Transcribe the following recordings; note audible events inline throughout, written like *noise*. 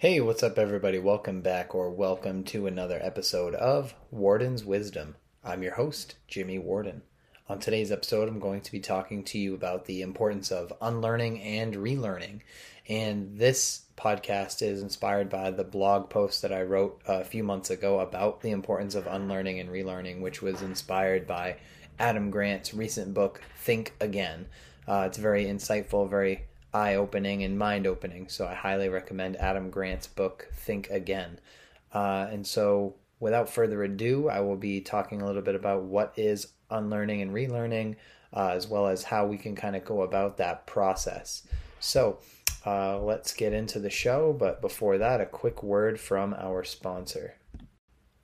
Hey, what's up, everybody? Welcome back, or welcome to another episode of Warden's Wisdom. I'm your host, Jimmy Warden. On today's episode, I'm going to be talking to you about the importance of unlearning and relearning. And this podcast is inspired by the blog post that I wrote a few months ago about the importance of unlearning and relearning, which was inspired by Adam Grant's recent book, Think Again. Uh, it's very insightful, very eye opening and mind opening. So I highly recommend Adam Grant's book, Think Again. Uh, and so, without further ado, I will be talking a little bit about what is unlearning and relearning, uh, as well as how we can kind of go about that process. So, uh, let's get into the show. But before that, a quick word from our sponsor.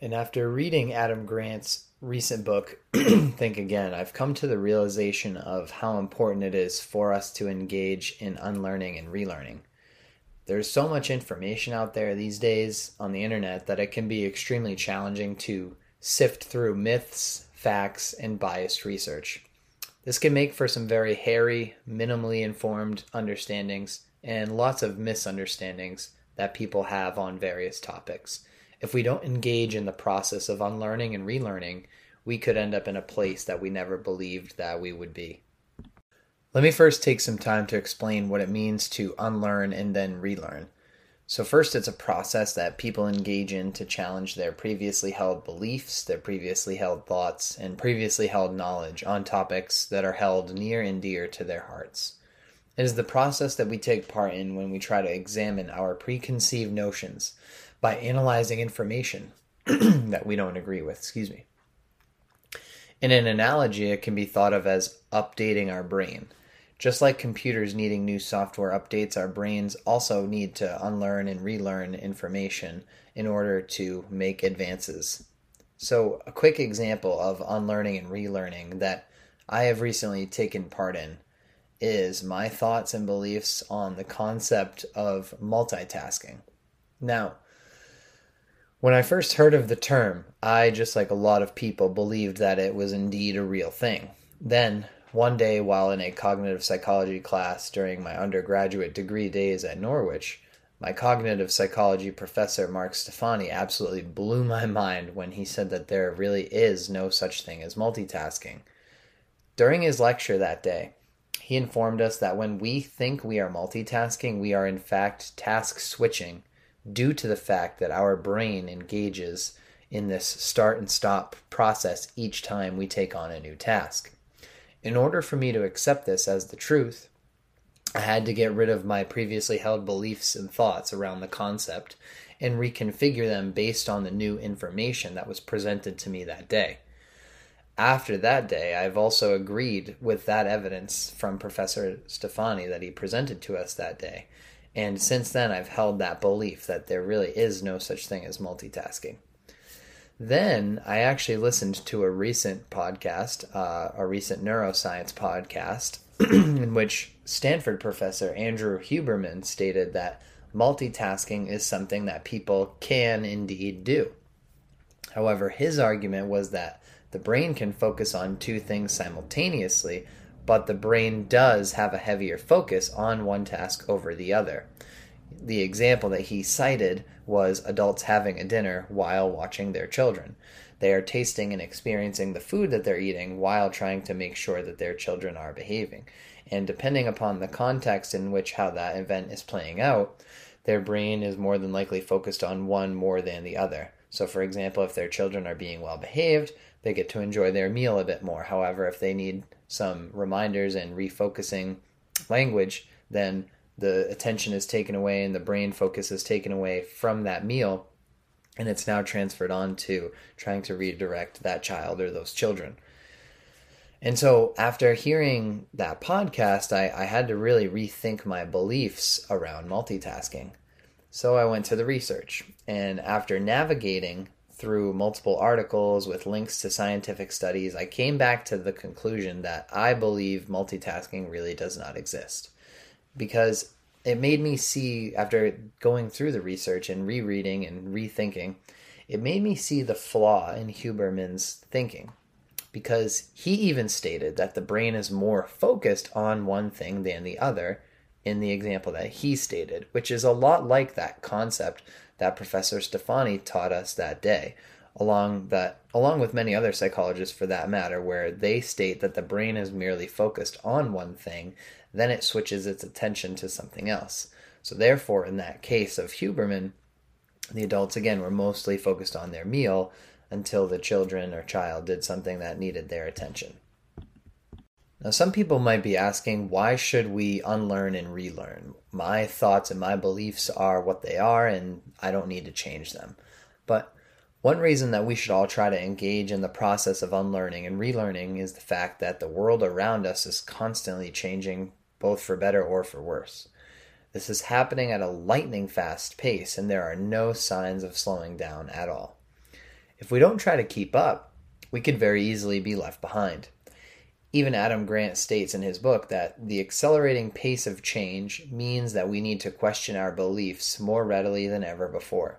And after reading Adam Grant's recent book, *clears throat* Think Again, I've come to the realization of how important it is for us to engage in unlearning and relearning. There's so much information out there these days on the internet that it can be extremely challenging to sift through myths, facts, and biased research. This can make for some very hairy, minimally informed understandings and lots of misunderstandings that people have on various topics if we don't engage in the process of unlearning and relearning, we could end up in a place that we never believed that we would be. Let me first take some time to explain what it means to unlearn and then relearn. So, first, it's a process that people engage in to challenge their previously held beliefs, their previously held thoughts, and previously held knowledge on topics that are held near and dear to their hearts. It is the process that we take part in when we try to examine our preconceived notions by analyzing information *clears throat* that we don't agree with. Excuse me. In an analogy, it can be thought of as updating our brain. Just like computers needing new software updates, our brains also need to unlearn and relearn information in order to make advances. So, a quick example of unlearning and relearning that I have recently taken part in is my thoughts and beliefs on the concept of multitasking. Now, when I first heard of the term, I, just like a lot of people, believed that it was indeed a real thing. Then, one day while in a cognitive psychology class during my undergraduate degree days at Norwich, my cognitive psychology professor, Mark Stefani, absolutely blew my *laughs* mind when he said that there really is no such thing as multitasking. During his lecture that day, he informed us that when we think we are multitasking, we are in fact task switching due to the fact that our brain engages in this start and stop process each time we take on a new task. In order for me to accept this as the truth, I had to get rid of my previously held beliefs and thoughts around the concept and reconfigure them based on the new information that was presented to me that day. After that day, I've also agreed with that evidence from Professor Stefani that he presented to us that day and since then, I've held that belief that there really is no such thing as multitasking. Then I actually listened to a recent podcast, uh, a recent neuroscience podcast, *clears throat* in which Stanford professor Andrew Huberman stated that multitasking is something that people can indeed do. However, his argument was that the brain can focus on two things simultaneously, but the brain does have a heavier focus on one task over the other. The example that he cited was adults having a dinner while watching their children. They are tasting and experiencing the food that they're eating while trying to make sure that their children are behaving. And depending upon the context in which how that event is playing out, their brain is more than likely focused on one more than the other. So, for example, if their children are being well behaved, they get to enjoy their meal a bit more. However, if they need some reminders and refocusing language, then the attention is taken away and the brain focus is taken away from that meal and it's now transferred on to trying to redirect that child or those children. And so, after hearing that podcast, I, I had to really rethink my beliefs around multitasking. So, I went to the research, and after navigating through multiple articles with links to scientific studies, I came back to the conclusion that I believe multitasking really does not exist. Because it made me see, after going through the research and rereading and rethinking, it made me see the flaw in Huberman's thinking. Because he even stated that the brain is more focused on one thing than the other, in the example that he stated, which is a lot like that concept that Professor Stefani taught us that day, along that along with many other psychologists for that matter, where they state that the brain is merely focused on one thing, then it switches its attention to something else. So therefore, in that case of Huberman, the adults again were mostly focused on their meal until the children or child did something that needed their attention. Now, some people might be asking, why should we unlearn and relearn? My thoughts and my beliefs are what they are, and I don't need to change them. But one reason that we should all try to engage in the process of unlearning and relearning is the fact that the world around us is constantly changing, both for better or for worse. This is happening at a lightning fast pace, and there are no signs of slowing down at all. If we don't try to keep up, we could very easily be left behind. Even Adam Grant states in his book that the accelerating pace of change means that we need to question our beliefs more readily than ever before.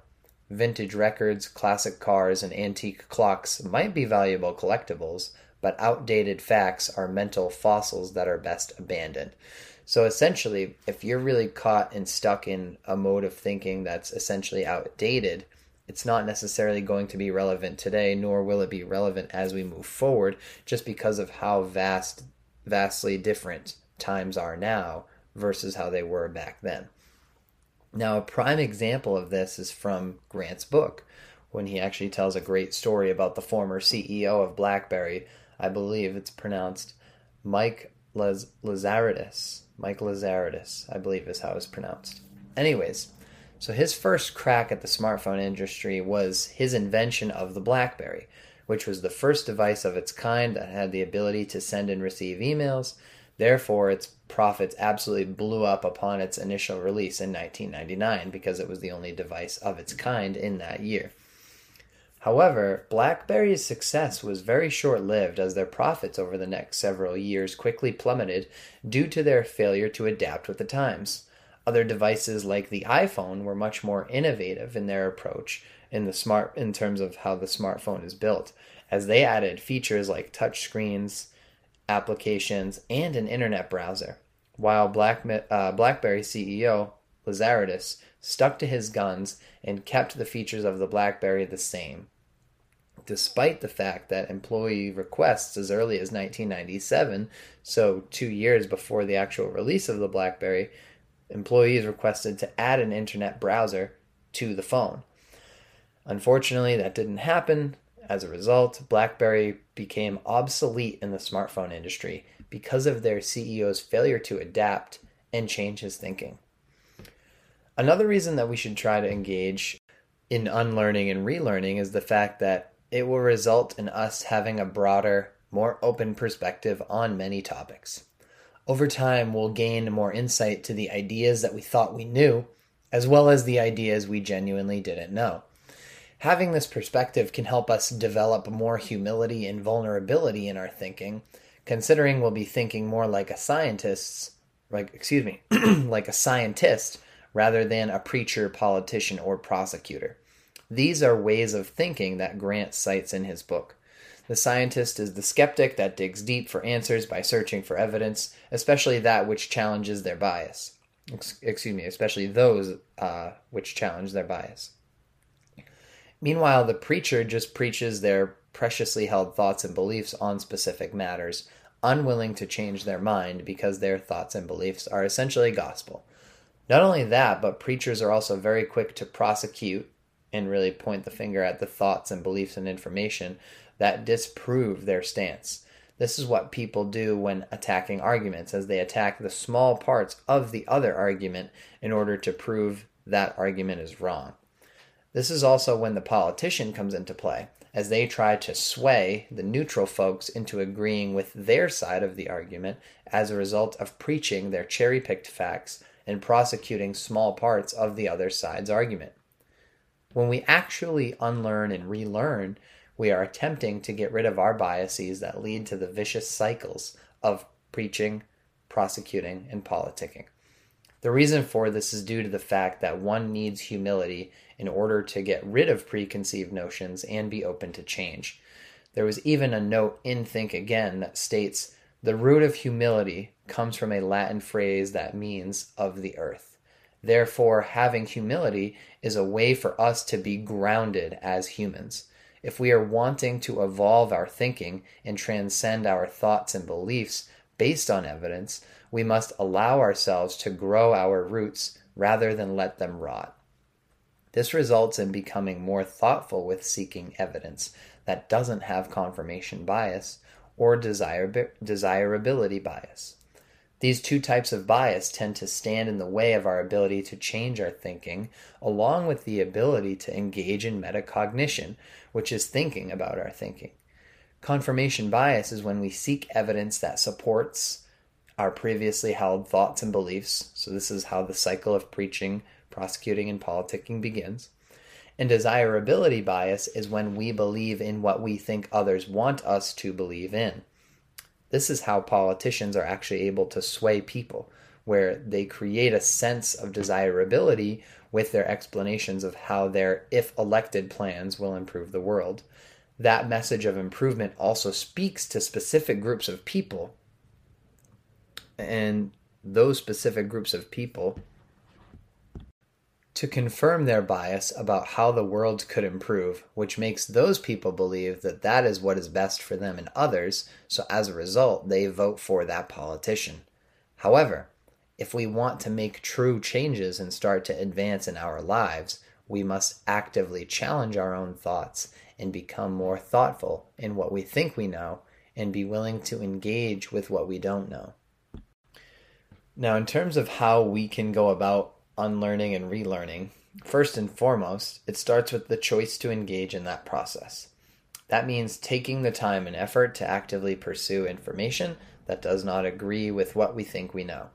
Vintage records, classic cars, and antique clocks might be valuable collectibles, but outdated facts are mental fossils that are best abandoned. So essentially, if you're really caught and stuck in a mode of thinking that's essentially outdated, it's not necessarily going to be relevant today, nor will it be relevant as we move forward, just because of how vast, vastly different times are now versus how they were back then. Now, a prime example of this is from Grant's book, when he actually tells a great story about the former CEO of BlackBerry. I believe it's pronounced Mike Laz-. Mike Lazaridis, I believe is how it's pronounced. Anyways, so his first crack at the smartphone industry was his invention of the BlackBerry, which was the first device of its kind that had the ability to send and receive emails. Therefore, its profits absolutely blew up upon its initial release in 1999 because it was the only device of its kind in that year. However, BlackBerry's success was very short lived as their profits over the next several years quickly plummeted due to their failure to adapt with the times. Other devices like the iPhone were much more innovative in their approach in the smart in terms of how the smartphone is built, as they added features like touch screens, applications, and an internet browser. While Black, uh, BlackBerry CEO Lazaridis stuck to his guns and kept the features of the BlackBerry the same despite the fact that employee requests as early as 1997, so two years before the actual release of the BlackBerry, employees requested to add an internet browser to the phone. Unfortunately, that didn't happen. As a result, BlackBerry became obsolete in the smartphone industry because of their CEO's failure to adapt and change his thinking. Another reason that we should try to engage in unlearning and relearning is the fact that it will result in us having a broader, more open perspective on many topics. Over time, we'll gain more insight to the ideas that we thought we knew, as well as the ideas we genuinely didn't know. Having this perspective can help us develop more humility and vulnerability in our thinking, considering we'll be thinking more like a scientist, like excuse me, *clears throat* like a scientist rather than a preacher, politician, or prosecutor. These are ways of thinking that Grant cites in his book. The scientist is the skeptic that digs deep for answers by searching for evidence, especially that which challenges their bias. Excuse me, especially those uh, which challenge their bias. Meanwhile, the preacher just preaches their preciously held thoughts and beliefs on specific matters, unwilling to change their mind because their thoughts and beliefs are essentially gospel. Not only that, but preachers are also very quick to prosecute and really point the finger at the thoughts and beliefs and information that disprove their stance. This is what people do when attacking arguments, as they attack the small parts of the other argument in order to prove that argument is wrong. This is also when the politician comes into play, as they try to sway the neutral folks into agreeing with their side of the argument as a result of preaching their cherry picked facts and prosecuting small parts of the other side's argument. When we actually unlearn and relearn, we are attempting to get rid of our biases that lead to the vicious cycles of preaching, prosecuting, and politicking. The reason for this is due to the fact that one needs humility in order to get rid of preconceived notions and be open to change. There was even a note in Think Again that states The root of humility comes from a Latin phrase that means of the earth. Therefore, having humility is a way for us to be grounded as humans. If we are wanting to evolve our thinking and transcend our thoughts and beliefs based on evidence, we must allow ourselves to grow our roots rather than let them rot. This results in becoming more thoughtful with seeking evidence that doesn't have confirmation bias or desirability bias. These two types of bias tend to stand in the way of our ability to change our thinking, along with the ability to engage in metacognition, which is thinking about our thinking. Confirmation bias is when we seek evidence that supports our previously held thoughts and beliefs. So, this is how the cycle of preaching, prosecuting, and politicking begins. And desirability bias is when we believe in what we think others want us to believe in. This is how politicians are actually able to sway people, where they create a sense of desirability with their explanations of how their, if elected, plans will improve the world. That message of improvement also speaks to specific groups of people, and those specific groups of people to confirm their bias about how the world could improve, which makes those people believe that that is what is best for them and others, so as a result, they vote for that politician. However, if we want to make true changes and start to advance in our lives, we must actively challenge our own thoughts and become more thoughtful in what we think we know and be willing to engage with what we don't know. Now, in terms of how we can go about unlearning and relearning, first and foremost, it starts with the choice to engage in that process. That means taking the time and effort to actively pursue information that does not agree with what we think we know.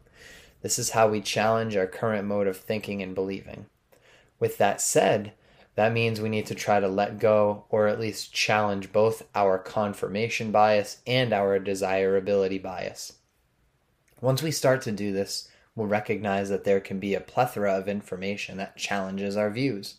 This is how we challenge our current mode of thinking and believing. With that said, that means we need to try to let go or at least challenge both our confirmation bias and our desirability bias. Once we start to do this, will recognize that there can be a plethora of information that challenges our views.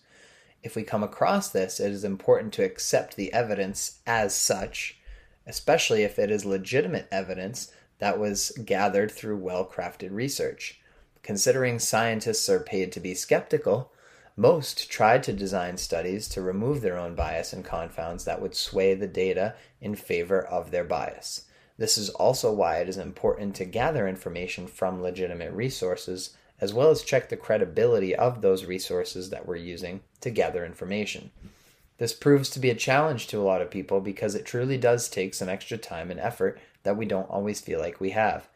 If we come across this, it is important to accept the evidence as such, especially if it is legitimate evidence that was gathered through well crafted research. Considering scientists are paid to be skeptical, most tried to design studies to remove their own bias and confounds that would sway the data in favor of their bias. This is also why it is important to gather information from legitimate resources, as well as check the credibility of those resources that we're using to gather information. This proves to be a challenge to a lot of people because it truly does take some extra time and effort that we don't always feel like we have.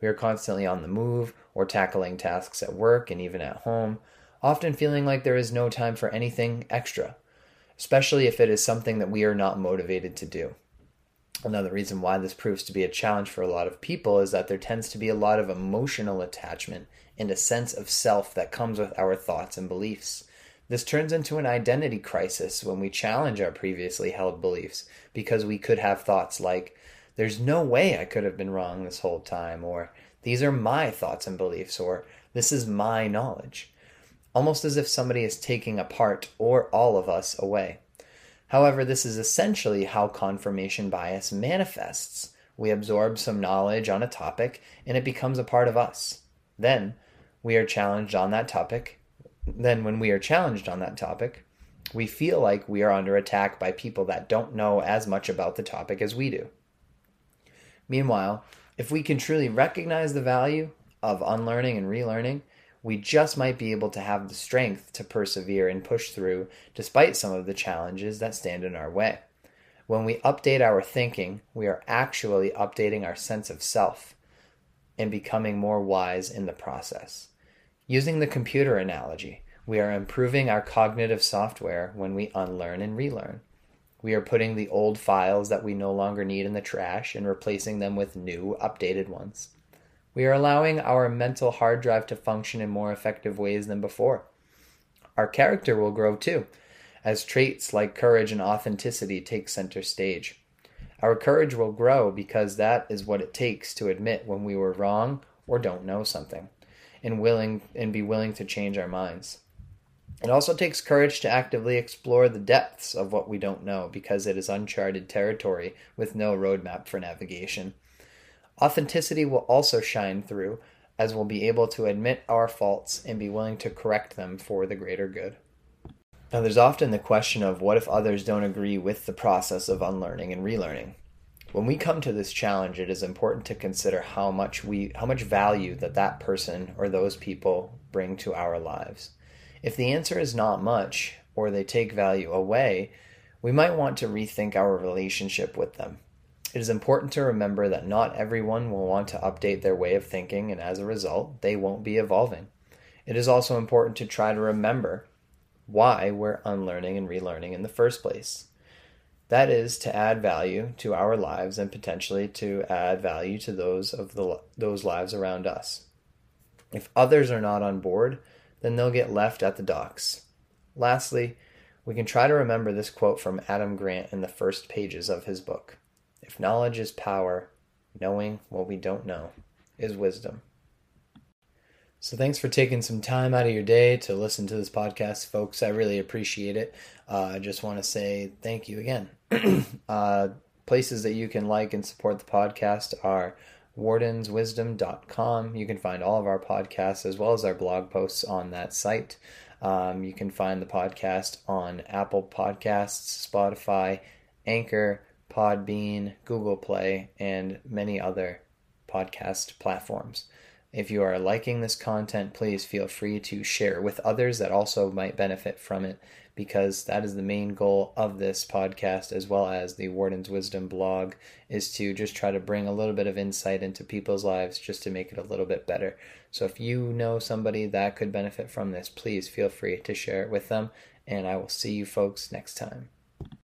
We are constantly on the move or tackling tasks at work and even at home, often feeling like there is no time for anything extra, especially if it is something that we are not motivated to do. Another reason why this proves to be a challenge for a lot of people is that there tends to be a lot of emotional attachment and a sense of self that comes with our thoughts and beliefs. This turns into an identity crisis when we challenge our previously held beliefs because we could have thoughts like, there's no way I could have been wrong this whole time, or these are my thoughts and beliefs, or this is my knowledge. Almost as if somebody is taking a part or all of us away. However, this is essentially how confirmation bias manifests. We absorb some knowledge on a topic and it becomes a part of us. Then we are challenged on that topic. Then, when we are challenged on that topic, we feel like we are under attack by people that don't know as much about the topic as we do. Meanwhile, if we can truly recognize the value of unlearning and relearning, we just might be able to have the strength to persevere and push through despite some of the challenges that stand in our way. When we update our thinking, we are actually updating our sense of self and becoming more wise in the process. Using the computer analogy, we are improving our cognitive software when we unlearn and relearn. We are putting the old files that we no longer need in the trash and replacing them with new, updated ones. We are allowing our mental hard drive to function in more effective ways than before. Our character will grow too, as traits like courage and authenticity take center stage. Our courage will grow because that is what it takes to admit when we were wrong or don't know something and willing and be willing to change our minds. It also takes courage to actively explore the depths of what we don't know because it is uncharted territory with no roadmap for navigation. Authenticity will also shine through, as we'll be able to admit our faults and be willing to correct them for the greater good. Now, there's often the question of what if others don't agree with the process of unlearning and relearning? When we come to this challenge, it is important to consider how much we how much value that that person or those people bring to our lives. If the answer is not much or they take value away, we might want to rethink our relationship with them. It is important to remember that not everyone will want to update their way of thinking, and as a result, they won't be evolving. It is also important to try to remember why we're unlearning and relearning in the first place. That is to add value to our lives and potentially to add value to those of the those lives around us. If others are not on board, then they'll get left at the docks. Lastly, we can try to remember this quote from Adam Grant in the first pages of his book. If knowledge is power, knowing what we don't know is wisdom. So, thanks for taking some time out of your day to listen to this podcast, folks. I really appreciate it. Uh, I just want to say thank you again. *clears throat* uh, places that you can like and support the podcast are wardenswisdom.com. You can find all of our podcasts as well as our blog posts on that site. Um, you can find the podcast on Apple Podcasts, Spotify, Anchor, Podbean, Google Play, and many other podcast platforms. If you are liking this content, please feel free to share with others that also might benefit from it because that is the main goal of this podcast as well as the Warden's Wisdom blog is to just try to bring a little bit of insight into people's lives just to make it a little bit better. So if you know somebody that could benefit from this, please feel free to share it with them and I will see you folks next time.